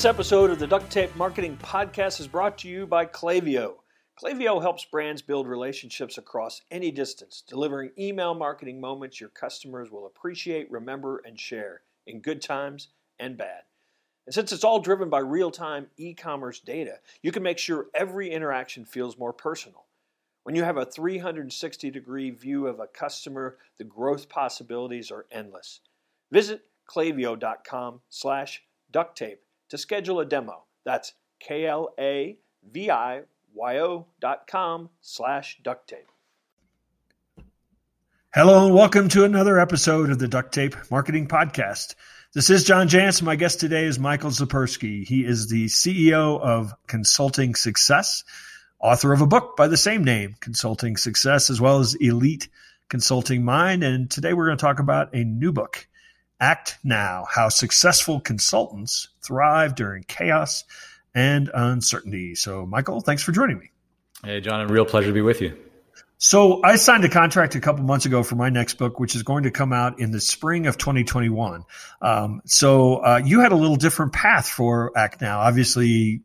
This episode of the Duct Tape Marketing Podcast is brought to you by Klaviyo. Klaviyo helps brands build relationships across any distance, delivering email marketing moments your customers will appreciate, remember, and share in good times and bad. And since it's all driven by real time e commerce data, you can make sure every interaction feels more personal. When you have a 360 degree view of a customer, the growth possibilities are endless. Visit klaviyo.com slash duct tape to schedule a demo. That's K L A V I Y O dot com slash duct tape. Hello and welcome to another episode of the Duct Tape Marketing Podcast. This is John Jantsch. My guest today is Michael Zipursky. He is the CEO of Consulting Success, author of a book by the same name, Consulting Success, as well as Elite Consulting Mind. And today we're going to talk about a new book, Act Now How Successful Consultants Thrive During Chaos and Uncertainty. So, Michael, thanks for joining me. Hey, John, a real pleasure to be with you. So I signed a contract a couple months ago for my next book, which is going to come out in the spring of 2021. Um, so uh, you had a little different path for Act Now. Obviously,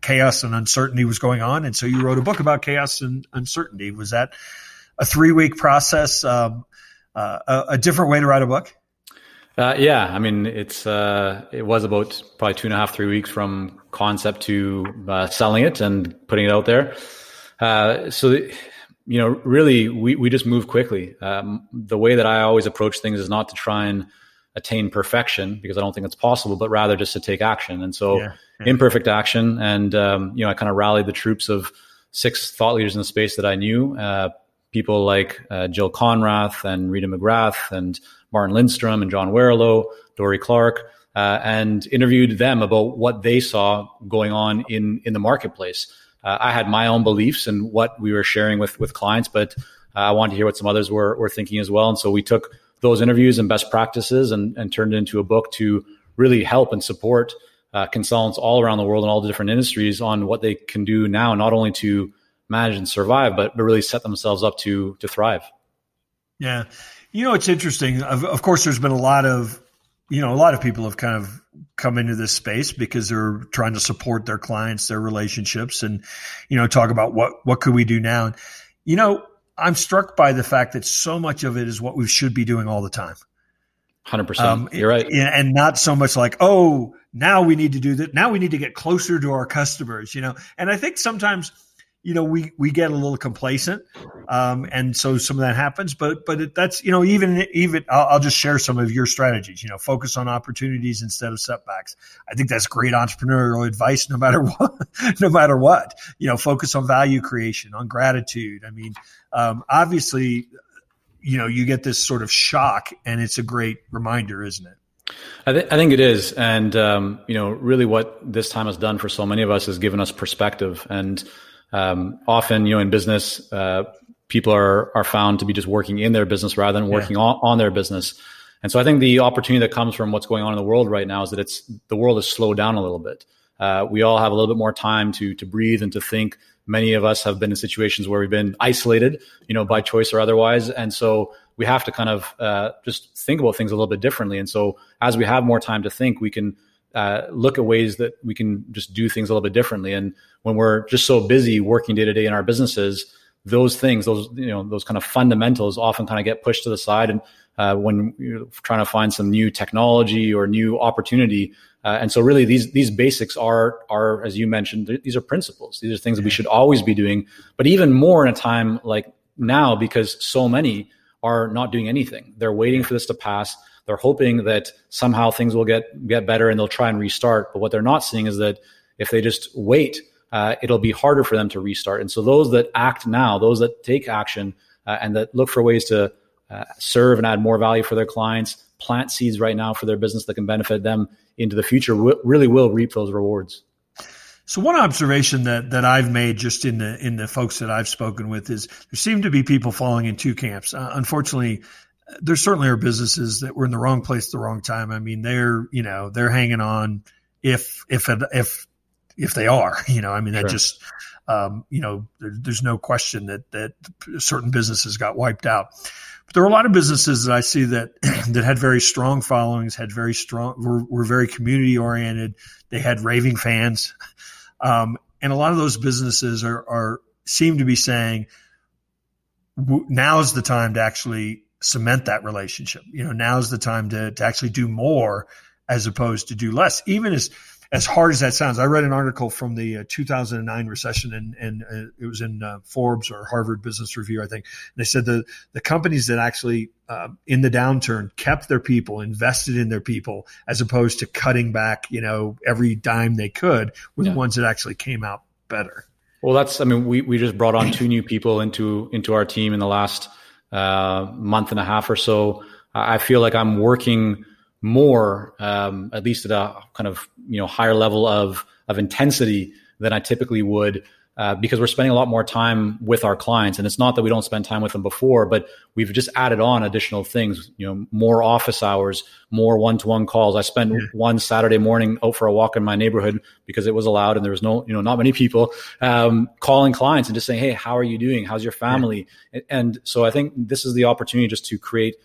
chaos and uncertainty was going on, and so you wrote a book about chaos and uncertainty. Was that a three week process? Um, uh, a, a, different way to write a book? Uh, yeah, I mean, it's uh, it was about probably two and a half, three weeks from concept to uh, selling it and putting it out there. Uh, so. The, you know, really, we, we just move quickly. Um, the way that I always approach things is not to try and attain perfection because I don't think it's possible, but rather just to take action. And so, yeah, yeah. imperfect action. And um, you know, I kind of rallied the troops of six thought leaders in the space that I knew. People like uh, Jill Konrath and Rita McGrath and Martin Lindstrom and John Warrillow, Dorie Clark, uh, and interviewed them about what they saw going on in in the marketplace uh, I had my own beliefs and what we were sharing with with clients, but uh, I wanted to hear what some others were were thinking as well. And so we took those interviews and best practices and, and turned it into a book to really help and support uh, consultants all around the world in all the different industries on what they can do now, not only to manage and survive, but, but really set themselves up to to thrive. Yeah, you know it's interesting. Of, of course, there's been a lot of you know a lot of people have kind of come into this space because they're trying to support their clients, their relationships, and you know talk about what what could we do now. And you know, I'm struck by the fact that so much of it is what we should be doing all the time. Hundred um, percent, you're right, and not so much like oh now we need to do that. Now we need to get closer to our customers, you know. And I think sometimes you know we we get a little complacent um, and so some of that happens but but it, that's you know even even I'll, I'll, just share some of your strategies you know focus on opportunities instead of setbacks. I think that's great entrepreneurial advice no matter what no matter what. You know focus on value creation on gratitude. I mean um, obviously you know you get this sort of shock and it's a great reminder isn't it? I, th- I think it is, and um, you know, really, what this time has done for so many of us is given us perspective. And um, often, you know, in business, uh, people are are found to be just working in their business rather than working yeah. on, on their business. And so, I think the opportunity that comes from what's going on in the world right now is that it's the world has slowed down a little bit. Uh, we all have a little bit more time to to breathe and to think. Many of us have been in situations where we've been isolated, you know, by choice or otherwise, and so we have to kind of uh, just think about things a little bit differently. And so, as we have more time to think, we can uh, look at ways that we can just do things a little bit differently. And when we're just so busy working day to day in our businesses, those things, those you know, those kind of fundamentals often kind of get pushed to the side. And uh, when you're trying to find some new technology or new opportunity, uh, and so really these these basics are are as you mentioned, these are principles. These are things that we should always be doing, but even more in a time like now because so many are not doing anything. They're waiting for this to pass they're hoping that somehow things will get get better and they'll try and restart. But what they're not seeing is that if they just wait, uh, it'll be harder for them to restart. And so those that act now, those that take action uh, and that look for ways to uh, serve and add more value for their clients, plant seeds right now for their business that can benefit them into the future, w- really will reap those rewards. So one observation that that I've made just in the in the folks that I've spoken with is there seem to be people falling in two camps. Uh, unfortunately, there certainly are businesses that were in the wrong place at the wrong time. I mean, they're, you know, they're hanging on if, if, if if they are. You know, I mean, that sure. just um, you know, there, there's no question that that certain businesses got wiped out. But there are a lot of businesses that I see that that had very strong followings, had very strong, were, were very community oriented. They had raving fans, um, and a lot of those businesses are, are seem to be saying now is the time to actually cement that relationship. You know, now is the time to to actually do more as opposed to do less. Even as as hard as that sounds, I read an article from the uh, 2009 recession, and, and uh, it was in uh, Forbes or Harvard Business Review, I think. And they said the the companies that actually um, in the downturn kept their people, invested in their people, as opposed to cutting back, you know, every dime they could, were yeah. the ones that actually came out better. Well, that's I mean, we we just brought on two new people into into our team in the last uh, month and a half or so. I feel like I'm working more, um, at least at a kind of you know higher level of of intensity than I typically would. Uh, because we're spending a lot more time with our clients, and it's not that we don't spend time with them before, but we've just added on additional things. You know, more office hours, more one-to-one calls. I spent yeah. one Saturday morning out for a walk in my neighborhood because it was allowed, and there was no, you know, not many people um, calling clients and just saying, "Hey, how are you doing? How's your family?" Yeah. And so I think this is the opportunity just to create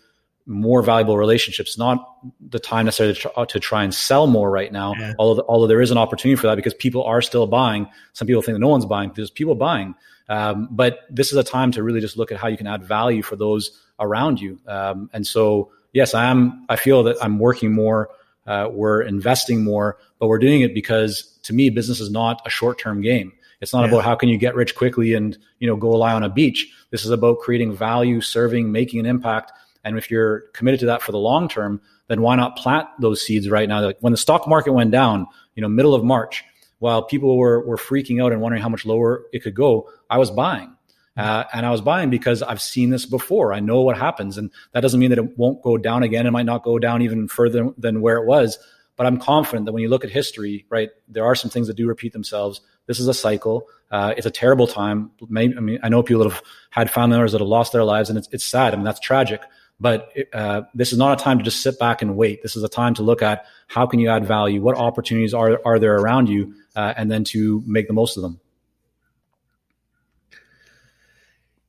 more valuable relationships. Not the time necessarily to try, to try and sell more right now, yeah. although although there is an opportunity for that because people are still buying. Some people think that no one's buying. There's people buying, um, but this is a time to really just look at how you can add value for those around you. Um, and so, yes, I am. I feel that I'm working more. Uh, we're investing more, but we're doing it because to me, business is not a short term game. It's not yeah. about how can you get rich quickly and you know go lie on a beach. This is about creating value, serving, making an impact and if you're committed to that for the long term, then why not plant those seeds right now? Like when the stock market went down, you know, middle of March, while people were were freaking out and wondering how much lower it could go, I was buying. Uh, and I was buying because I've seen this before. I know what happens, and that doesn't mean that it won't go down again. It might not go down even further than where it was, but I'm confident that when you look at history, right, there are some things that do repeat themselves. This is a cycle. Uh, it's a terrible time. Maybe, I mean, I know people that have had family members that have lost their lives, and it's it's sad. I mean, that's tragic. But uh, this is not a time to just sit back and wait. This is a time to look at how can you add value, what opportunities are are there around you, uh, and then to make the most of them.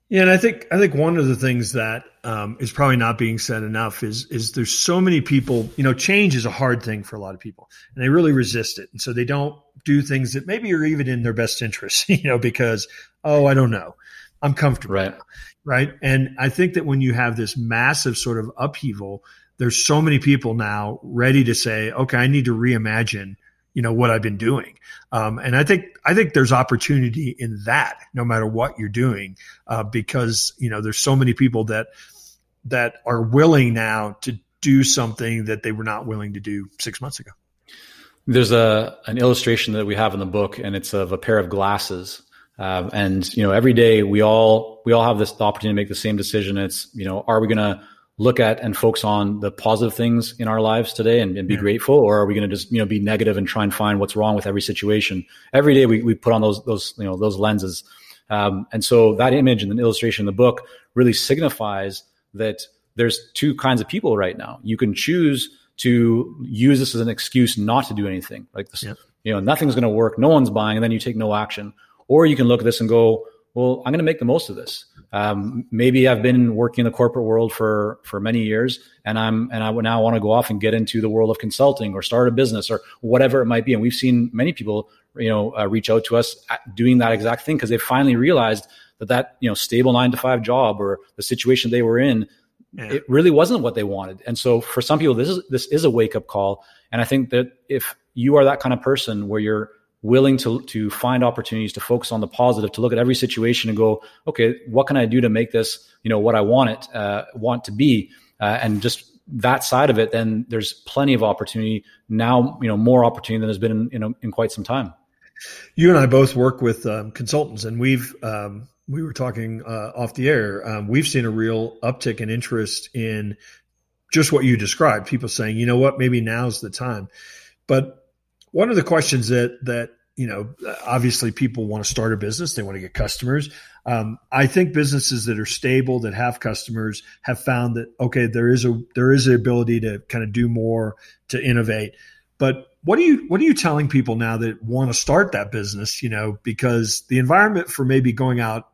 Yeah, and I think I think one of the things that um, is probably not being said enough is is there's so many people. You know, change is a hard thing for a lot of people, and they really resist it, and so they don't do things that maybe are even in their best interest. You know, because oh, I don't know, I'm comfortable. Right right? And I think that when you have this massive sort of upheaval, there's so many people now ready to say, okay, I need to reimagine, you know, what I've been doing. Um, and I think I think there's opportunity in that, no matter what you're doing, uh, because you know there's so many people that that are willing now to do something that they were not willing to do six months ago. There's a an illustration that we have in the book, and it's of a pair of glasses um, and you know, every day we all we all have this opportunity to make the same decision. It's you know, are we going to look at and focus on the positive things in our lives today and, and be yeah. grateful, or are we going to just you know be negative and try and find what's wrong with every situation? Every day we we put on those those you know those lenses, um, and so that image and the illustration in the book really signifies that there's two kinds of people right now. You can choose to use this as an excuse not to do anything, like this. Yeah. You know, nothing's going to work. No one's buying, and then you take no action or you can look at this and go, well, I'm going to make the most of this. Um, maybe I've been working in the corporate world for for many years, and I'm and I now want to go off and get into the world of consulting or start a business or whatever it might be. And we've seen many people, you know, uh, reach out to us doing that exact thing because they finally realized that that you know stable nine to five job or the situation they were in, yeah. it really wasn't what they wanted. And so for some people, this is this is a wake up call. And I think that if you are that kind of person where you're willing to to find opportunities to focus on the positive to look at every situation and go okay what can i do to make this you know what i want it uh, want to be? Uh, and just that side of it then there's plenty of opportunity now you know more opportunity than there's been in, in, in quite some time. You and i both work with um, consultants and we've um, we were talking uh, off the air. Um, we've seen a real uptick in interest in just what you described people saying you know what? Maybe now's the time. But one of the questions that that you know, obviously people want to start a business, they want to get customers. Um, I think businesses that are stable, that have customers, have found that okay, there is a there is the ability to kind of do more to innovate. But what are you what are you telling people now that want to start that business? You know, because the environment for maybe going out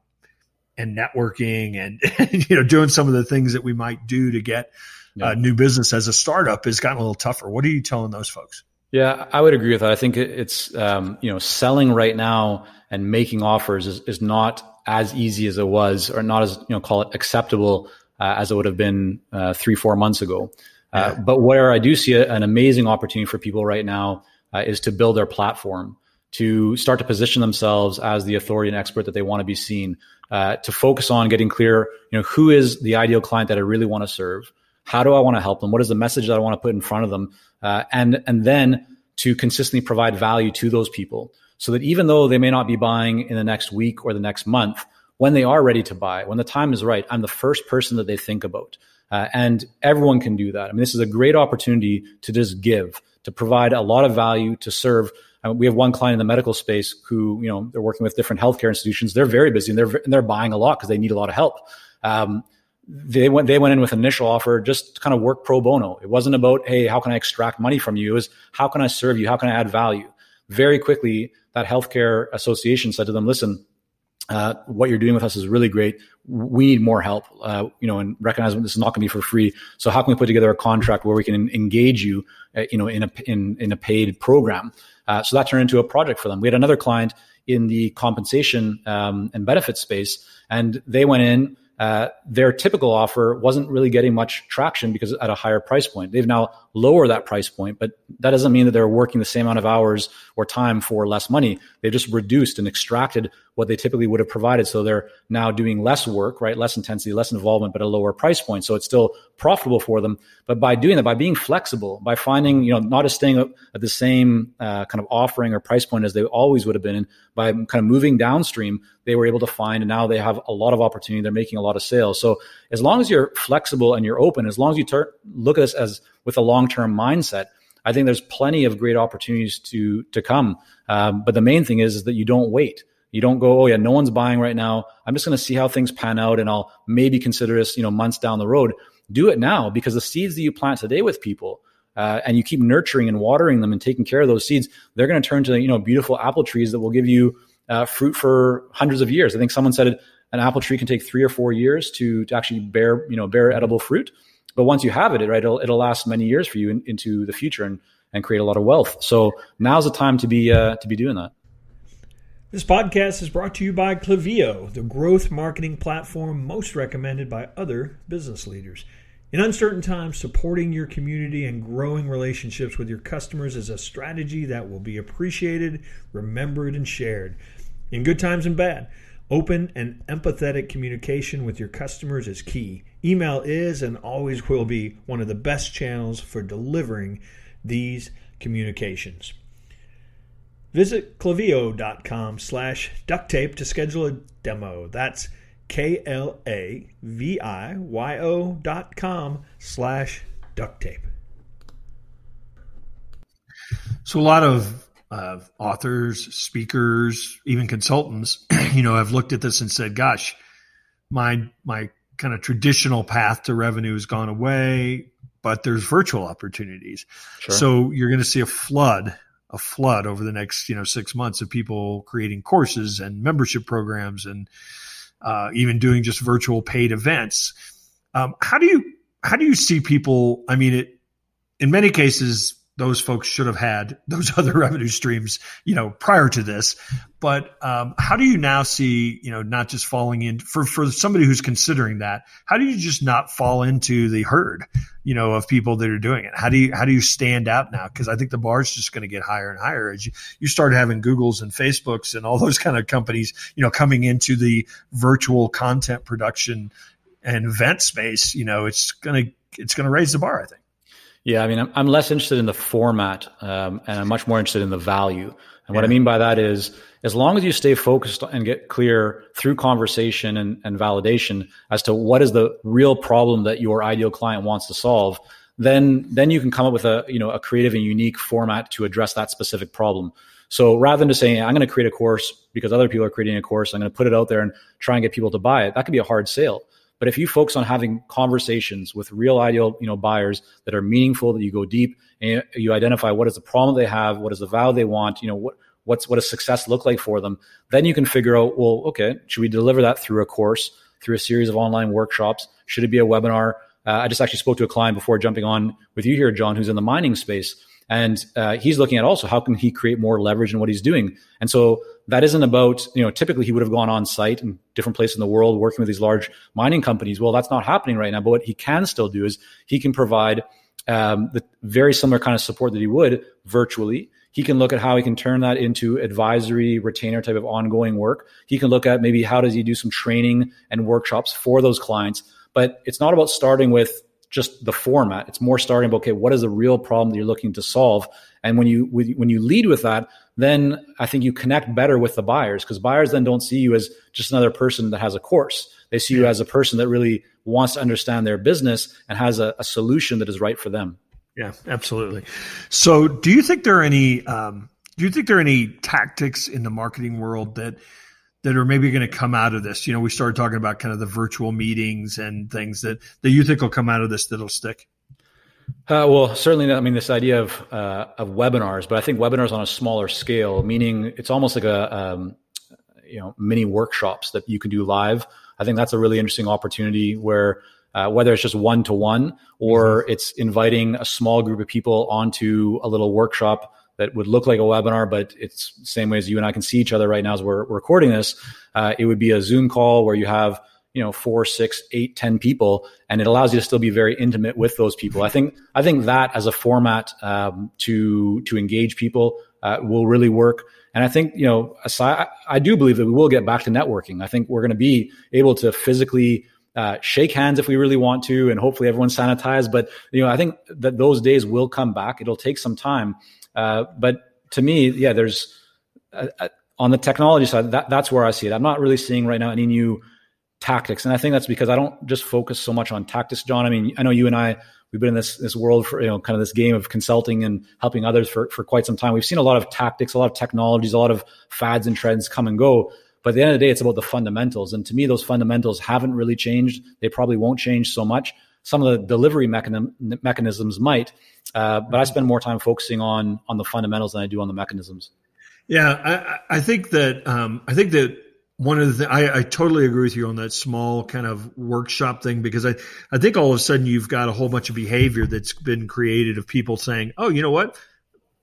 and networking and, and you know doing some of the things that we might do to get yeah. uh, new business as a startup has gotten a little tougher. What are you telling those folks? Yeah, I would agree with that. I think it's um, you know selling right now and making offers is, is not as easy as it was, or not as you know call it acceptable uh, as it would have been uh, three four months ago. Uh, but where I do see a, an amazing opportunity for people right now uh, is to build their platform, to start to position themselves as the authority and expert that they want to be seen, uh, to focus on getting clear, you know, who is the ideal client that I really want to serve? How do I want to help them? What is the message that I want to put in front of them? Uh, and and then to consistently provide value to those people, so that even though they may not be buying in the next week or the next month, when they are ready to buy, when the time is right, I'm the first person that they think about. Uh, and everyone can do that. I mean, this is a great opportunity to just give, to provide a lot of value, to serve uh, we have one client in the medical space who, you know, they're working with different healthcare institutions. They're very busy and they're and they're buying a lot because they need a lot of help. Um, they went they went in with an initial offer just kind of work pro bono. It wasn't about hey, how can I extract money from you? It was how can I serve you? How can I add value? Very quickly, that healthcare association said to them, listen. Uh, what you're doing with us is really great. We need more help, uh, you know, and recognize this is not going to be for free. So how can we put together a contract where we can engage you, uh, you know, in a in in a paid program? Uh, so that turned into a project for them. We had another client in the compensation um, and benefit space, and they went in uh, their typical offer wasn't really getting much traction because at a higher price point. They've now lowered that price point, but that doesn't mean that they're working the same amount of hours or time for less money. They've just reduced and extracted what they typically would have provided. So they're now doing less work, right? Less intensity, less involvement, but a lower price point. So it's still profitable for them. But by doing that, by being flexible, by finding, you know, not just staying at the same uh, kind of offering or price point as they always would have been, by kind of moving downstream, they were able to find, and now they have a lot of opportunity. They're making a lot of sales. So as long as you're flexible and you're open, as long as you ter- look at this as with a long-term mindset, I think there's plenty of great opportunities to to come. Um, but the main thing is, is that you don't wait. You don't go, oh yeah, no one's buying right now. I'm just going to see how things pan out, and I'll maybe consider this, you know, months down the road. Do it now because the seeds that you plant today with people, uh, and you keep nurturing and watering them and taking care of those seeds, they're going to turn to you know beautiful apple trees that will give you uh, fruit for hundreds of years. I think someone said an apple tree can take three or four years to, to actually bear you know bear edible fruit. But once you have it, right, it'll, it'll last many years for you in, into the future and, and create a lot of wealth. So now's the time to be uh, to be doing that. This podcast is brought to you by Klaviyo, the growth marketing platform most recommended by other business leaders. In uncertain times, supporting your community and growing relationships with your customers is a strategy that will be appreciated, remembered, and shared. In good times and bad, open and empathetic communication with your customers is key. Email is and always will be one of the best channels for delivering these communications. Visit klaviyo.com slash duct tape to schedule a demo. That's K-L-A-V-I-Y-O dot com slash duct tape. So a lot of uh, authors, speakers, even consultants, you know, have looked at this and said, gosh, my, my kind of traditional path to revenue has gone away, but there's virtual opportunities. Sure. So you're going to see a flood, a flood over the next, you know, six months of people creating courses and membership programs and uh, even doing just virtual paid events. Um, how do you how do you see people? I mean, it in many cases those folks should have had those other revenue streams, you know, prior to this. But um, how do you now see, you know, not just falling in for for somebody who's considering that? How do you just not fall into the herd, you know, of people that are doing it? How do you how do you stand out now? Because I think the bar is just going to get higher and higher as you you start having Googles and Facebooks and all those kind of companies, you know, coming into the virtual content production and event space. You know, it's gonna it's gonna raise the bar. I think. Yeah, I mean, I'm, I'm less interested in the format, um, and I'm much more interested in the value. And yeah. what I mean by that is, as long as you stay focused and get clear through conversation and, and validation as to what is the real problem that your ideal client wants to solve, then then you can come up with a you know a creative and unique format to address that specific problem. So rather than just saying I'm going to create a course because other people are creating a course, I'm going to put it out there and try and get people to buy it. That could be a hard sale. But if you focus on having conversations with real ideal, you know, buyers that are meaningful, that you go deep and you identify what is the problem they have, what is the value they want, you know, what what's what does success look like for them, then you can figure out, well, okay, should we deliver that through a course, through a series of online workshops? Should it be a webinar? Uh, I just actually spoke to a client before jumping on with you here, John, who's in the mining space. And uh, he's looking at also how can he create more leverage in what he's doing. And so that isn't about, you know, typically he would have gone on site in different places in the world working with these large mining companies. Well, that's not happening right now. But what he can still do is he can provide um, the very similar kind of support that he would virtually. He can look at how he can turn that into advisory, retainer type of ongoing work. He can look at maybe how does he do some training and workshops for those clients. But it's not about starting with just the format. It's more starting about, okay, what is the real problem that you're looking to solve? And when you, when you lead with that, then I think you connect better with the buyers because buyers then don't see you as just another person that has a course. They see you as a person that really wants to understand their business and has a, a solution that is right for them. Yeah, absolutely. So, do you think there are any um, do you think there are any tactics in the marketing world that that are maybe going to come out of this? You know, we started talking about kind of the virtual meetings and things that that you think will come out of this that'll stick. Uh, well, certainly, I mean, this idea of uh, of webinars, but I think webinars on a smaller scale, meaning it's almost like a um, you know mini workshops that you can do live. I think that's a really interesting opportunity where uh, whether it's just one to one or mm-hmm. it's inviting a small group of people onto a little workshop that would look like a webinar, but it's same way as you and I can see each other right now as we're, we're recording this. Uh, it would be a Zoom call where you have you know four, six, eight, ten people, and it allows you to still be very intimate with those people. I think I think that as a format um, to to engage people uh, will really work. And I think you know aside, I do believe that we will get back to networking. I think we're going to be able to physically uh, shake hands if we really want to, and hopefully everyone's sanitized. But you know, I think that those days will come back. It'll take some time, uh, but to me, yeah, there's uh, uh, on the technology side. That, that's where I see it. I'm not really seeing right now any new tactics, and I think that's because I don't just focus so much on tactics, John. I mean, I know you and I we've been in this this world for you know kind of this game of consulting and helping others for for quite some time. We've seen a lot of tactics, a lot of technologies, a lot of fads and trends come and go. But at the end of the day, it's about the fundamentals. And to me, those fundamentals haven't really changed. They probably won't change so much. Some of the delivery mechanism, mechanisms might, uh, but I spend more time focusing on on the fundamentals than I do on the mechanisms. Yeah, I, I think that um, I think that one of the I, I totally agree with you on that small kind of workshop thing because I I think all of a sudden you've got a whole bunch of behavior that's been created of people saying, oh, you know what,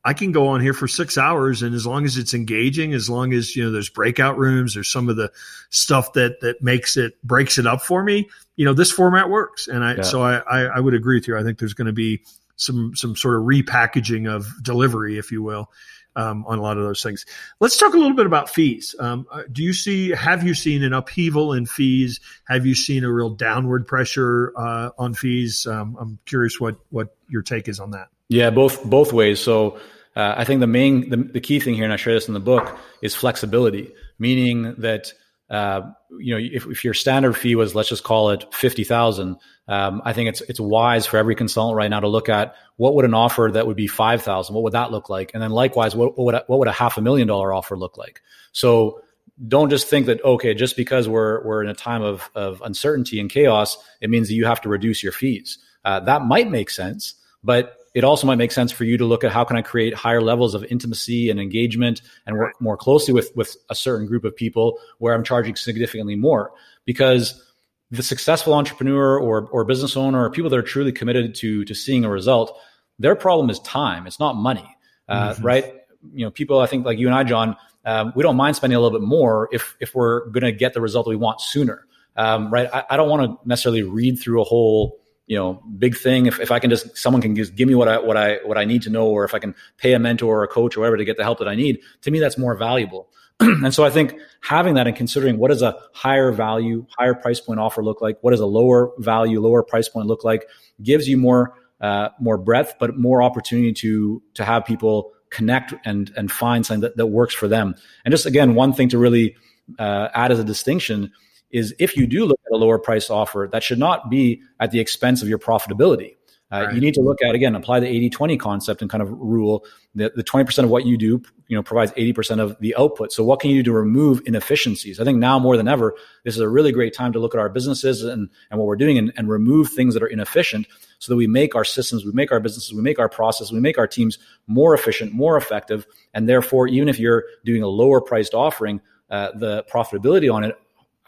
I can go on here for six hours, and as long as it's engaging, as long as you know there's breakout rooms, there's some of the stuff that that makes it breaks it up for me. You know, this format works, and I yeah. so I, I, I would agree with you. I think there's going to be some some sort of repackaging of delivery, if you will, um, on a lot of those things. Let's talk a little bit about fees. Um, uh, do you see? Have you seen an upheaval in fees? Have you seen a real downward pressure uh, on fees? Um, I'm curious what what your take is on that. Yeah, both both ways. So uh, I think the main the, the, key thing here, and I share this in the book, is flexibility, meaning that uh, you know if, if your standard fee was let's just call it fifty thousand, um, I think it's it's wise for every consultant right now to look at what would an offer that would be five thousand, what would that look like, and then likewise, what, what would a, what would a half a million dollar offer look like? So don't just think that okay, just because we're we're in a time of of uncertainty and chaos, it means that you have to reduce your fees. Uh, that might make sense, but it also might make sense for you to look at how can I create higher levels of intimacy and engagement and work more closely with with a certain group of people where I'm charging significantly more because the successful entrepreneur or or business owner or people that are truly committed to to seeing a result, their problem is time. It's not money, uh, mm-hmm. right? You know, people I think like you and I, John, um, we don't mind spending a little bit more if if we're going to get the result that we want sooner, um, right? I, I don't want to necessarily read through a whole you know big thing. If, if i can just someone can just give me what i what i what i need to know or if i can pay a mentor or a coach or whatever to get the help that i need to me that's more valuable. And so i think having that and considering what does a higher value higher price point offer look like what does a lower value lower price point look like gives you more uh, more breadth but more opportunity to to have people connect and and find something that, that works for them. And just again one thing to really uh, add as a distinction is if you do look at a lower price offer, that should not be at the expense of your profitability. Uh, right. You need to look at again, apply the 80-20 concept and kind of rule that the 20% of what you do, you know, provides 80% of the output. So what can you do to remove inefficiencies? I think now more than ever, this is a really great time to look at our businesses and, and what we're doing and, and remove things that are inefficient so that we make our systems, we make our businesses, we make our process, we make our teams more efficient, more effective. And therefore, even if you're doing a lower priced offering, uh, the profitability on it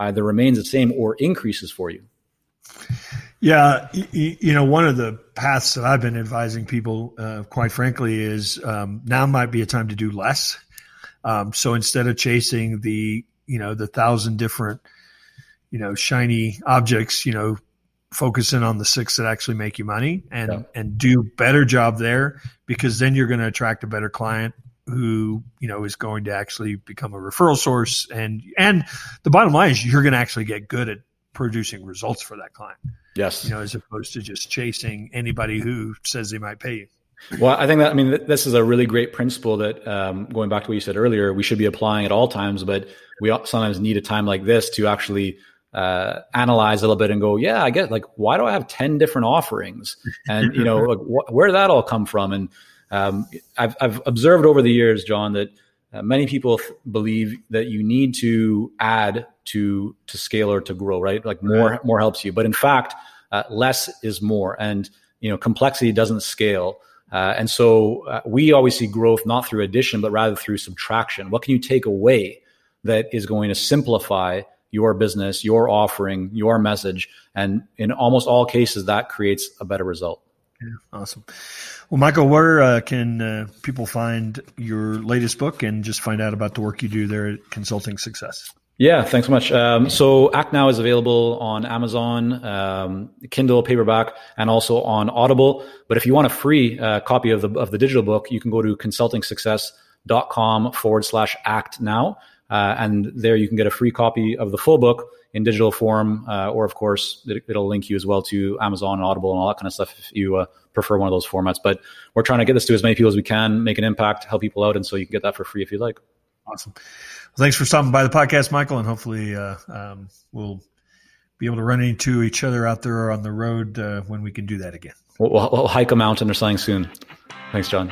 either remains the same or increases for you. Yeah, you know, one of the paths that I've been advising people, uh, quite frankly, is um, now might be a time to do less. Um, so instead of chasing the, you know, the thousand different, you know, shiny objects, you know, focus in on the six that actually make you money and yeah. and do better job there because then you're going to attract a better client who you know is going to actually become a referral source and and the bottom line is you're going to actually get good at producing results for that client. Yes. You know, as opposed to just chasing anybody who says they might pay you. Well, I think that, I mean, this is a really great principle that, um, going back to what you said earlier, we should be applying at all times, but we sometimes need a time like this to actually, uh, analyze a little bit and go, yeah, I get like, why do I have 10 different offerings? And, you know, like, wh- where did that all come from? And, um, I've, I've observed over the years, John, that uh, many people f- believe that you need to add to to scale or to grow, right? Like more more helps you, but in fact, uh, less is more, and you know complexity doesn't scale. Uh, and so uh, we always see growth not through addition, but rather through subtraction. What can you take away that is going to simplify your business, your offering, your message? And in almost all cases, that creates a better result. Yeah, awesome. Well, Michael, where uh, can uh, people find your latest book and just find out about the work you do there at Consulting Success? Yeah, thanks so much. Um, so Act Now is available on Amazon, um, Kindle, paperback, and also on Audible. But if you want a free uh, copy of the of the digital book, you can go to consultingsuccess.com forward slash Act Now, uh, and there you can get a free copy of the full book in digital form, uh, or of course, it, will link you as well to Amazon and Audible and all that kind of stuff if you uh, prefer one of those formats. But we're trying to get this to as many people as we can, make an impact, help people out, and so you can get that for free if you'd like. Awesome. Well, thanks for stopping by the podcast, Michael, and hopefully uh, um, we'll be able to run into each other out there on the road uh, when we can do that again. We'll, we'll hike a mountain or something soon. Thanks, John.